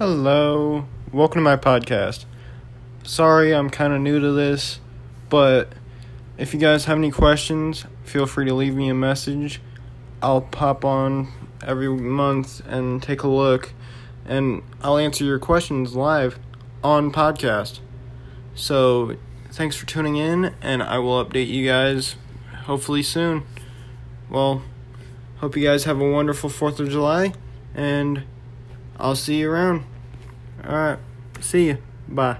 Hello, welcome to my podcast. Sorry, I'm kind of new to this, but if you guys have any questions, feel free to leave me a message. I'll pop on every month and take a look, and I'll answer your questions live on podcast. So, thanks for tuning in, and I will update you guys hopefully soon. Well, hope you guys have a wonderful 4th of July, and I'll see you around. Alright, see you. Bye.